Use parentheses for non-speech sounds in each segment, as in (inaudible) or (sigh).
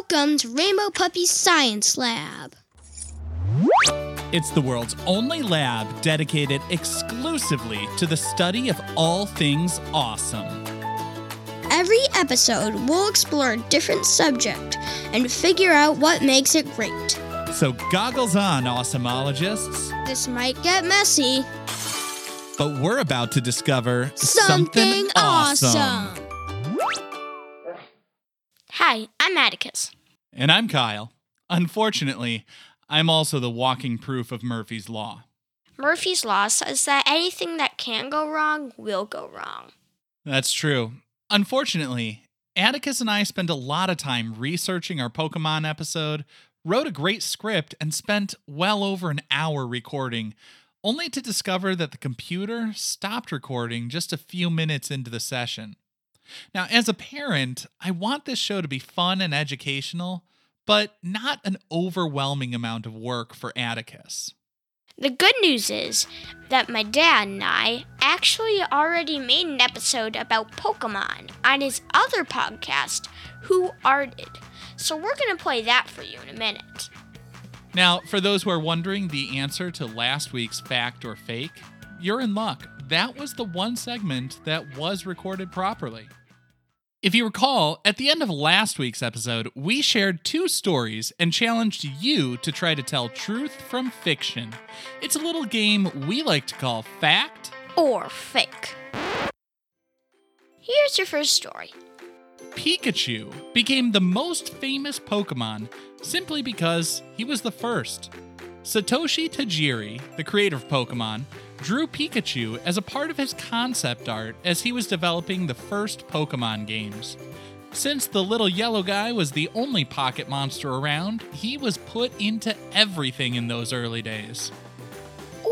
Welcome to Rainbow Puppy's Science Lab. It's the world's only lab dedicated exclusively to the study of all things awesome. Every episode, we'll explore a different subject and figure out what makes it great. So, goggles on, awesomeologists. This might get messy. But we're about to discover Something, awesome. Hi, I'm Atticus. And I'm Kyle. Unfortunately, I'm also the walking proof of Murphy's Law. Murphy's Law says that anything that can go wrong will go wrong. That's true. Unfortunately, Atticus and I spent a lot of time researching our Pokemon episode, wrote a great script, and spent well over an hour recording, only to discover that the computer stopped recording just a few minutes into the session. Now, as a parent, I want this show to be fun and educational, but not an overwhelming amount of work for Atticus. The good news is that my dad and I actually already made an episode about Pokemon on his other podcast, Who Arted. So we're going to play that for you in a minute. Now, for those who are wondering the answer to last week's fact or fake, you're in luck. That was the one segment that was recorded properly. If you recall, at the end of last week's episode, we shared two stories and challenged you to try to tell truth from fiction. It's a little game we like to call Fact Or fake. Here's your first story. Pikachu became the most famous Pokemon simply because he was the first. Satoshi Tajiri, the creator of Pokemon, drew Pikachu as a part of his concept art as he was developing the first Pokemon games. Since the little yellow guy was the only pocket monster around, he was put into everything in those early days.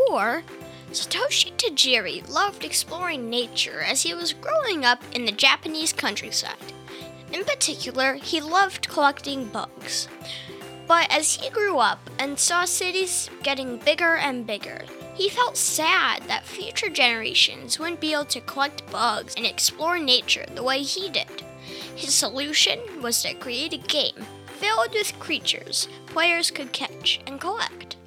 Or Satoshi Tajiri loved exploring nature as he was growing up in the Japanese countryside. In particular, he loved collecting bugs. But as he grew up and saw cities getting bigger and bigger, he felt sad that future generations wouldn't be able to collect bugs and explore nature the way he did. His solution was to create a game filled with creatures players could catch and collect.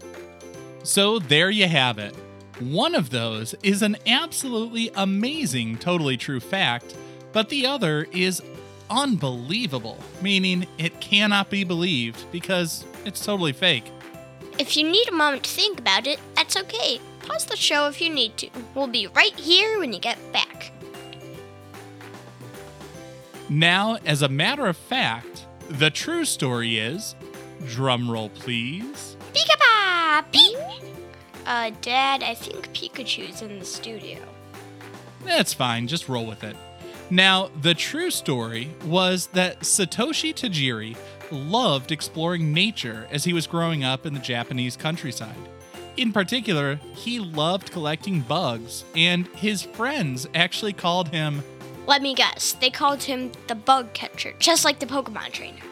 So there you have it. One of those is an absolutely amazing, totally true fact, but the other is unbelievable, meaning it cannot be believed because it's totally fake. If you need a moment to think about it, that's okay. Pause the show if you need to. We'll be right here when you get back. Now, as a matter of fact, the true story is drumroll please. Pika Peek! Uh, Dad, I think Pikachu's in the studio. That's fine, just roll with it. Now, the true story was that Satoshi Tajiri loved exploring nature as he was growing up in the Japanese countryside. In particular, he loved collecting bugs, and his friends actually called him. Let me guess, they called him the bug catcher, just like the Pokemon trainer.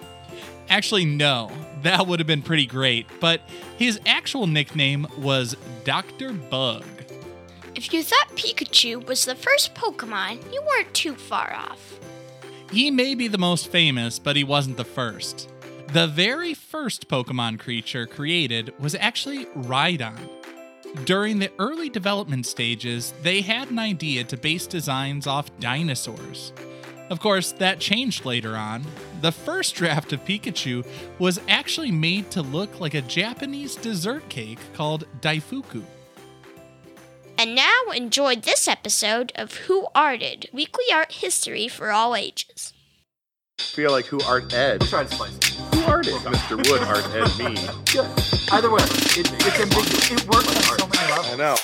Actually, no, that would have been pretty great, but his actual nickname was Dr. Bug. If you thought Pikachu was the first Pokemon, you weren't too far off. He may be the most famous, but he wasn't the first. The very first Pokemon creature created was actually Rhydon. During the early development stages, they had an idea to base designs off dinosaurs. Of course, that changed later on. The first draft of Pikachu was actually made to look like a Japanese dessert cake called Daifuku. And now enjoy this episode of Who Arted, weekly art history for all ages. Feel like who art Ed. Try to slice it. Who art it? Mr. Wood art Ed me. (laughs) Yeah. Either way, it, it's ambiguous. It works on so many levels. I know.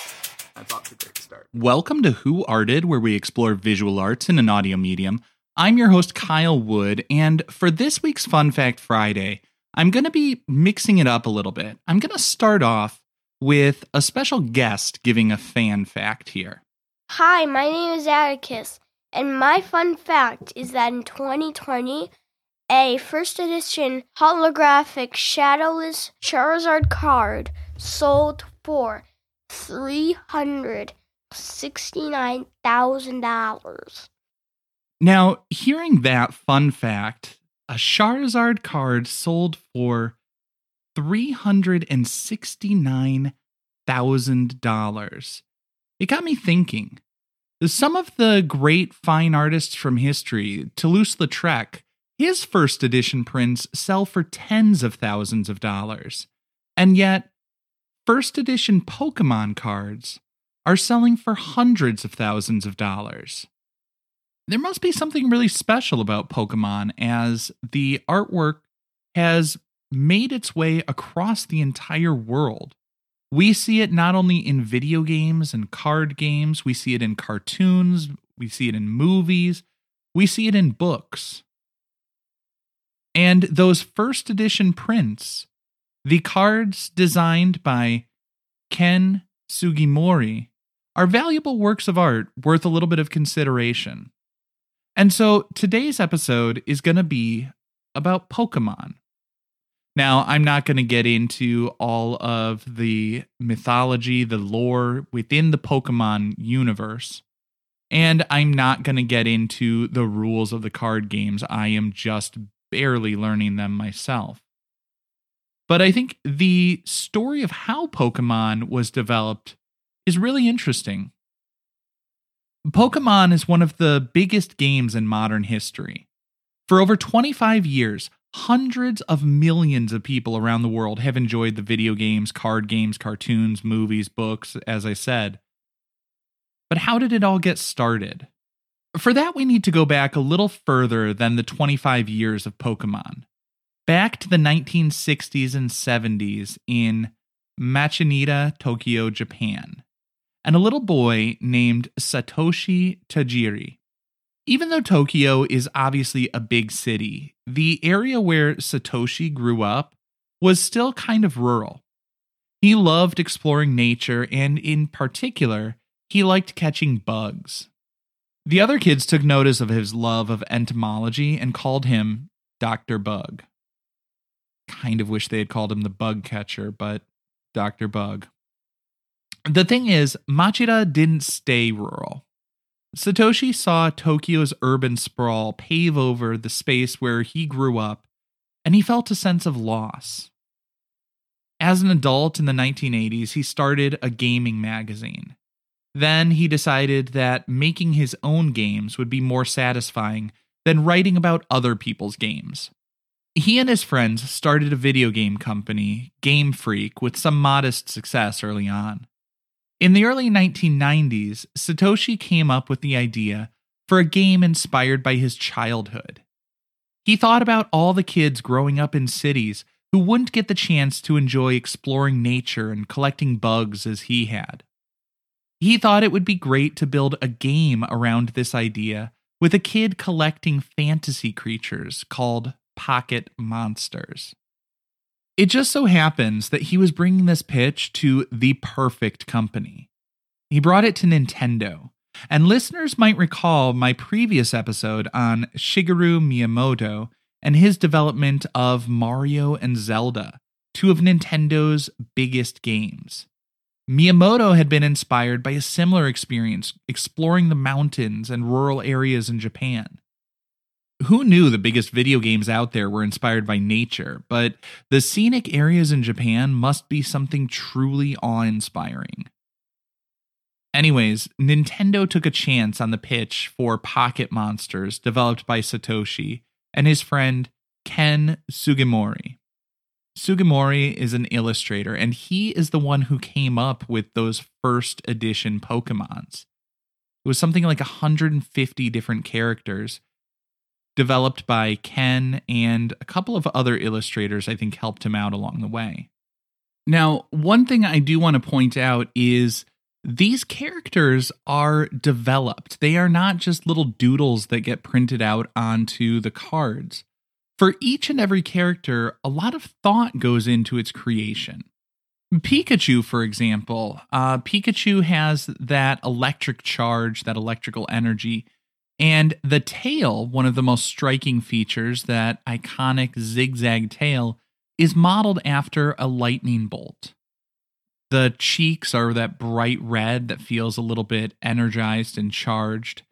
That's off to a great start. Welcome to Who Arted, where we explore visual arts in an audio medium. I'm your host, Kyle Wood, and for this week's Fun Fact Friday, I'm going to be mixing it up a little bit. I'm going to start off with a special guest giving a fan fact here. Hi, my name is Atticus, and my fun fact is that in 2020, a first edition holographic shadowless Charizard card sold for $369,000. Now, hearing that fun fact, a Charizard card sold for $369,000. It got me thinking. Some of the great fine artists from history, Toulouse Lautrec, his first edition prints sell for tens of thousands of dollars. And yet, first edition Pokemon cards are selling for hundreds of thousands of dollars. There must be something really special about Pokemon as the artwork has made its way across the entire world. We see it not only in video games and card games, we see it in cartoons, we see it in movies, we see it in books. And those first edition prints, the cards designed by Ken Sugimori, are valuable works of art worth a little bit of consideration. And so today's episode is going to be about Pokemon. Now, I'm not going to get into all of the mythology, the lore within the Pokemon universe. And I'm not going to get into the rules of the card games. I am just barely learning them myself. But I think the story of how Pokemon was developed is really interesting. Pokemon is one of the biggest games in modern history. For over 25 years, hundreds of millions of people around the world have enjoyed the video games, card games, cartoons, movies, books, as I said. But how did it all get started? For that, we need to go back a little further than the 25 years of Pokemon. Back to the 1960s and 70s in Machida, Tokyo, Japan, and a little boy named Satoshi Tajiri. Even though Tokyo is obviously a big city, the area where Satoshi grew up was still kind of rural. He loved exploring nature, and in particular, he liked catching bugs. The other kids took notice of his love of entomology and called him Dr. Bug. Kind of wish they had called him the bug catcher, but Dr. Bug. The thing is, Machida didn't stay rural. Satoshi saw Tokyo's urban sprawl pave over the space where he grew up, and he felt a sense of loss. As an adult in the 1980s, he started a gaming magazine. Then he decided that making his own games would be more satisfying than writing about other people's games. He and his friends started a video game company, Game Freak, with some modest success early on. In the early 1990s, Satoshi came up with the idea for a game inspired by his childhood. He thought about all the kids growing up in cities who wouldn't get the chance to enjoy exploring nature and collecting bugs as he had. He thought it would be great to build a game around this idea with a kid collecting fantasy creatures called pocket monsters. It just so happens that he was bringing this pitch to the perfect company. He brought it to Nintendo. And listeners might recall my previous episode on Shigeru Miyamoto and his development of Mario and Zelda, two of Nintendo's biggest games. Miyamoto had been inspired by a similar experience exploring the mountains and rural areas in Japan who knew the biggest video games out there were inspired by nature, but the scenic areas in Japan must be something truly awe inspiring. Anyways, Nintendo took a chance on the pitch for Pocket Monsters developed by Satoshi and his friend Ken Sugimori. Sugimori is an illustrator, and he is the one who came up with those first edition Pokemons. It was something like 150 different characters developed by Ken and a couple of other illustrators, I think, helped him out along the way. Now, one thing I do want to point out is these characters are developed. They are not just little doodles that get printed out onto the cards. For each and every character, a lot of thought goes into its creation. Pikachu, for example, uh, Pikachu has that electric charge, that electrical energy. And the tail, one of the most striking features, that iconic zigzag tail, is modeled after a lightning bolt. The cheeks are that bright red that feels a little bit energized and charged.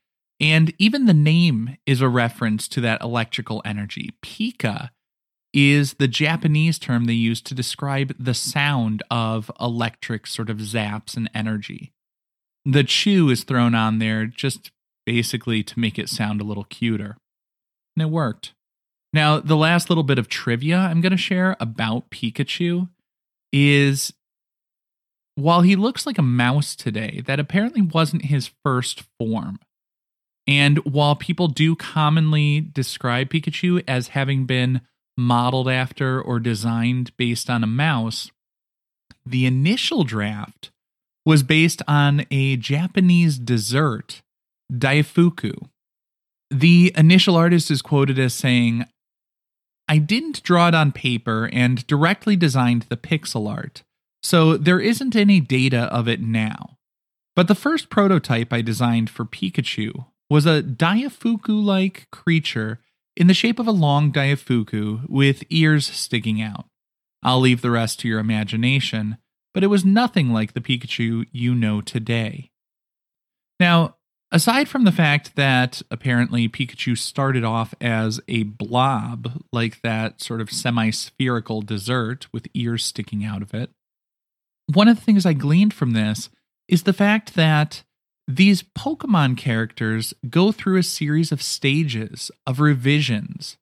And even the name is a reference to that electrical energy. Pika is the Japanese term they use to describe the sound of electric sort of zaps and energy. The chew is thrown on there just basically to make it sound a little cuter. And it worked. Now, the last little bit of trivia I'm going to share about Pikachu is while he looks like a mouse today, that apparently wasn't his first form. And while people do commonly describe Pikachu as having been modeled after or designed based on a mouse, the initial draft was based on a Japanese dessert, daifuku. The initial artist is quoted as saying, I didn't draw it on paper and directly designed the pixel art, so there isn't any data of it now. But the first prototype I designed for Pikachu was a Daifuku like creature in the shape of a long Daifuku with ears sticking out. I'll leave the rest to your imagination, but it was nothing like the Pikachu you know today. Now, aside from the fact that apparently Pikachu started off as a blob, like that sort of semi spherical dessert with ears sticking out of it, one of the things I gleaned from this is the fact that these Pokemon characters go through a series of stages, of revisions.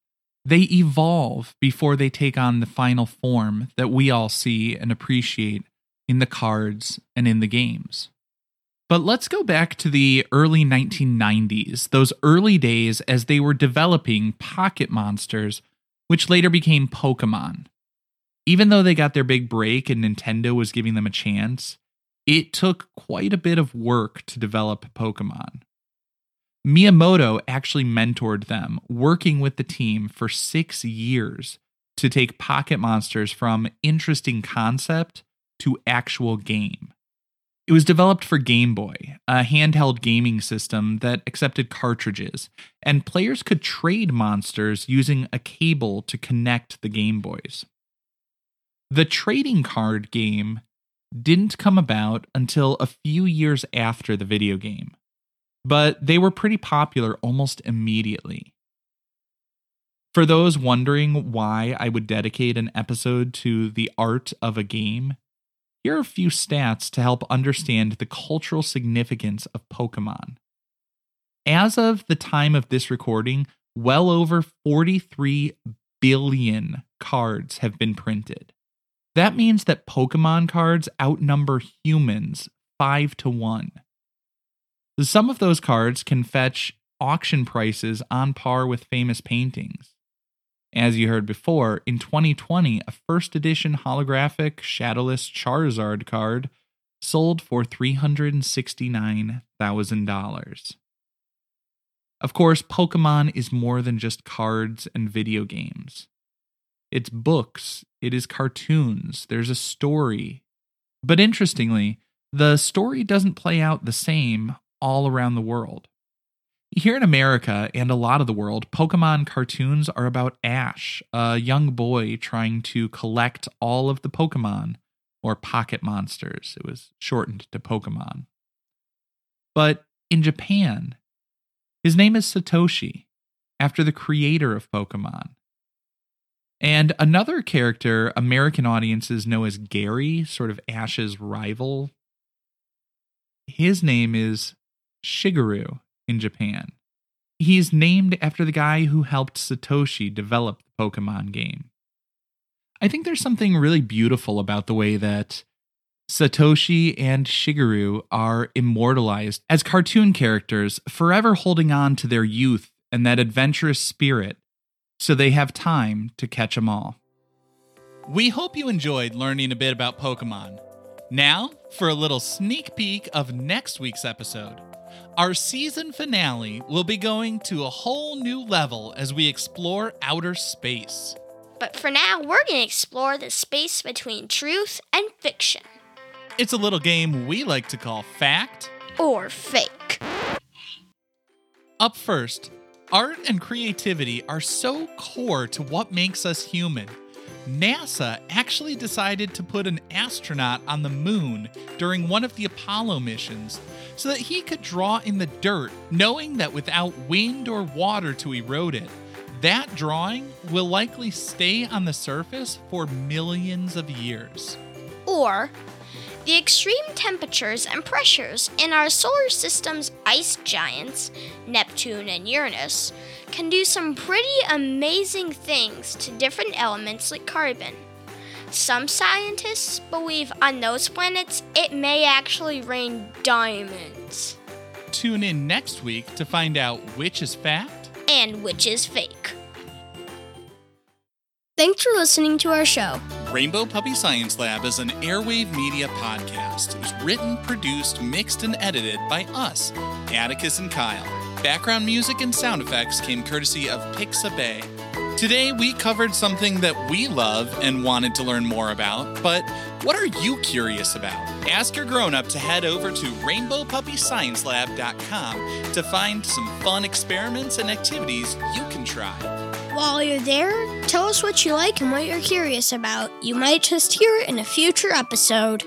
They evolve before they take on the final form that we all see and appreciate in the cards and in the games. But let's go back to the early 1990s, those early days as they were developing Pocket Monsters, which later became Pokemon. Even though they got their big break and Nintendo was giving them a chance, it took quite a bit of work to develop Pokemon. Miyamoto actually mentored them, working with the team for six years to take Pocket Monsters from interesting concept to actual game. It was developed for Game Boy, a handheld gaming system that accepted cartridges, and players could trade monsters using a cable to connect the Game Boys. The trading card game didn't come about until a few years after the video game, but they were pretty popular almost immediately. For those wondering why I would dedicate an episode to the art of a game, here are a few stats to help understand the cultural significance of Pokemon. As of the time of this recording, well over 43 billion cards have been printed. That means that Pokemon cards outnumber humans 5 to 1. Some of those cards can fetch auction prices on par with famous paintings. As you heard before, in 2020, a first edition holographic Shadowless Charizard card sold for $369,000. Of course, Pokemon is more than just cards and video games. It's books, it is cartoons, there's a story. But interestingly, the story doesn't play out the same all around the world. Here in America and a lot of the world, Pokemon cartoons are about Ash, a young boy trying to collect all of the Pokemon, or pocket monsters. It was shortened to Pokemon. But in Japan, his name is Satoshi, after the creator of Pokemon. And another character American audiences know as Gary, sort of Ash's rival, his name is Shigeru in Japan. He's named after the guy who helped Satoshi develop the Pokemon game. I think there's something really beautiful about the way that Satoshi and Shigeru are immortalized as cartoon characters, forever holding on to their youth and that adventurous spirit so they have time to catch them all. We hope you enjoyed learning a bit about Pokemon. Now, for a little sneak peek of next week's episode. Our season finale will be going to a whole new level as we explore outer space. But for now, we're going to explore the space between truth and fiction. It's a little game we like to call Fact or Fake. Up first, art and creativity are so core to what makes us human. NASA actually decided to put an astronaut on the moon during one of the Apollo missions so that he could draw in the dirt, knowing that without wind or water to erode it, that drawing will likely stay on the surface for millions of years. Or the extreme temperatures and pressures in our solar system's ice giants, Neptune and Uranus, can do some pretty amazing things to different elements like carbon. Some scientists believe on those planets it may actually rain diamonds. Tune in next week to find out which is fact and which is fake. Thanks for listening to our show. Rainbow Puppy Science Lab is an airwave media podcast. It was written, produced, mixed, and edited by us, Atticus and Kyle. Background music and sound effects came courtesy of Pixabay. Today, we covered something that we love and wanted to learn more about, but what are you curious about? Ask your grown up to head over to rainbowpuppysciencelab.com to find some fun experiments and activities you can try. While you're there, tell us what you like and what you're curious about. You might just hear it in a future episode.